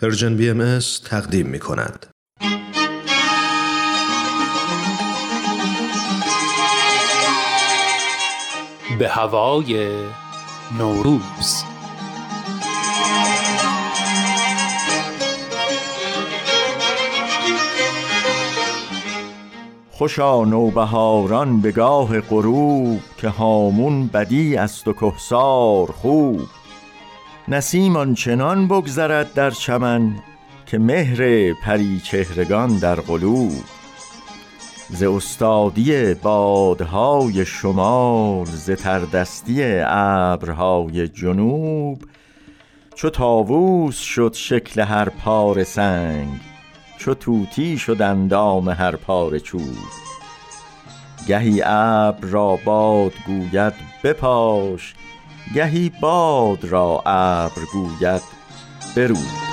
پرژن بی ام تقدیم می کند. به هوای نوروز خوشا نوبهاران به گاه غروب که هامون بدی است و کهسار خوب نسیم آنچنان بگذرد در چمن که مهر پری چهرگان در قلوب. ز استادی بادهای شمال ز تردستی ابرهای جنوب. چو طاووس شد شکل هر پاره سنگ چو طوطی شد اندام هر پاره چوب. گهی ابر را باد گوید بپاش گهی باد را ابر گوید. برود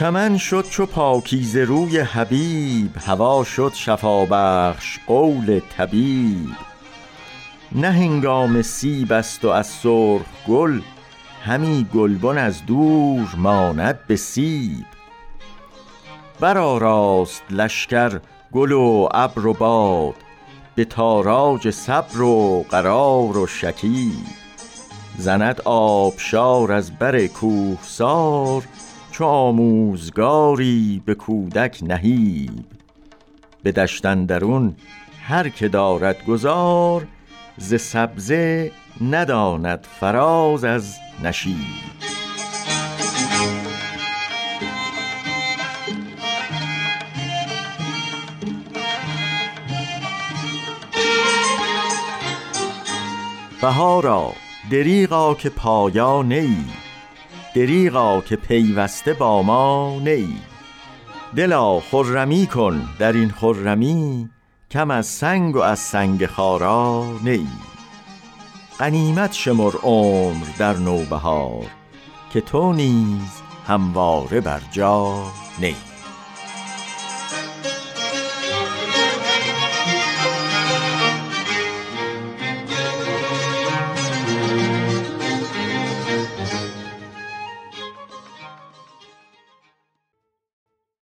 چمن شد چو پاکیزه روی حبیب هوا شد شفابخش قول طبیب. نه هنگام سیب است و از سرخ گل همی گلبن از دور ماند به سیب. برآراست لشکر گل و ابر و باد به تاراج صبر و قرار و شکیب. زند آبشار از بر کوهسار چو آموزگاری به کودک نهیب. به دشت اندرون هر که دارد گذار ز سبزه نداند فراز از نشیب. بهارا دریغا که پایا ای دریغا که پیوسته با ما ای دلا خرمی کن در این خرمی. کم از سنگ و از سنگ خارا ای غنیمت شمر عمر در نوبهار که تو نیز همواره بر جا نه ای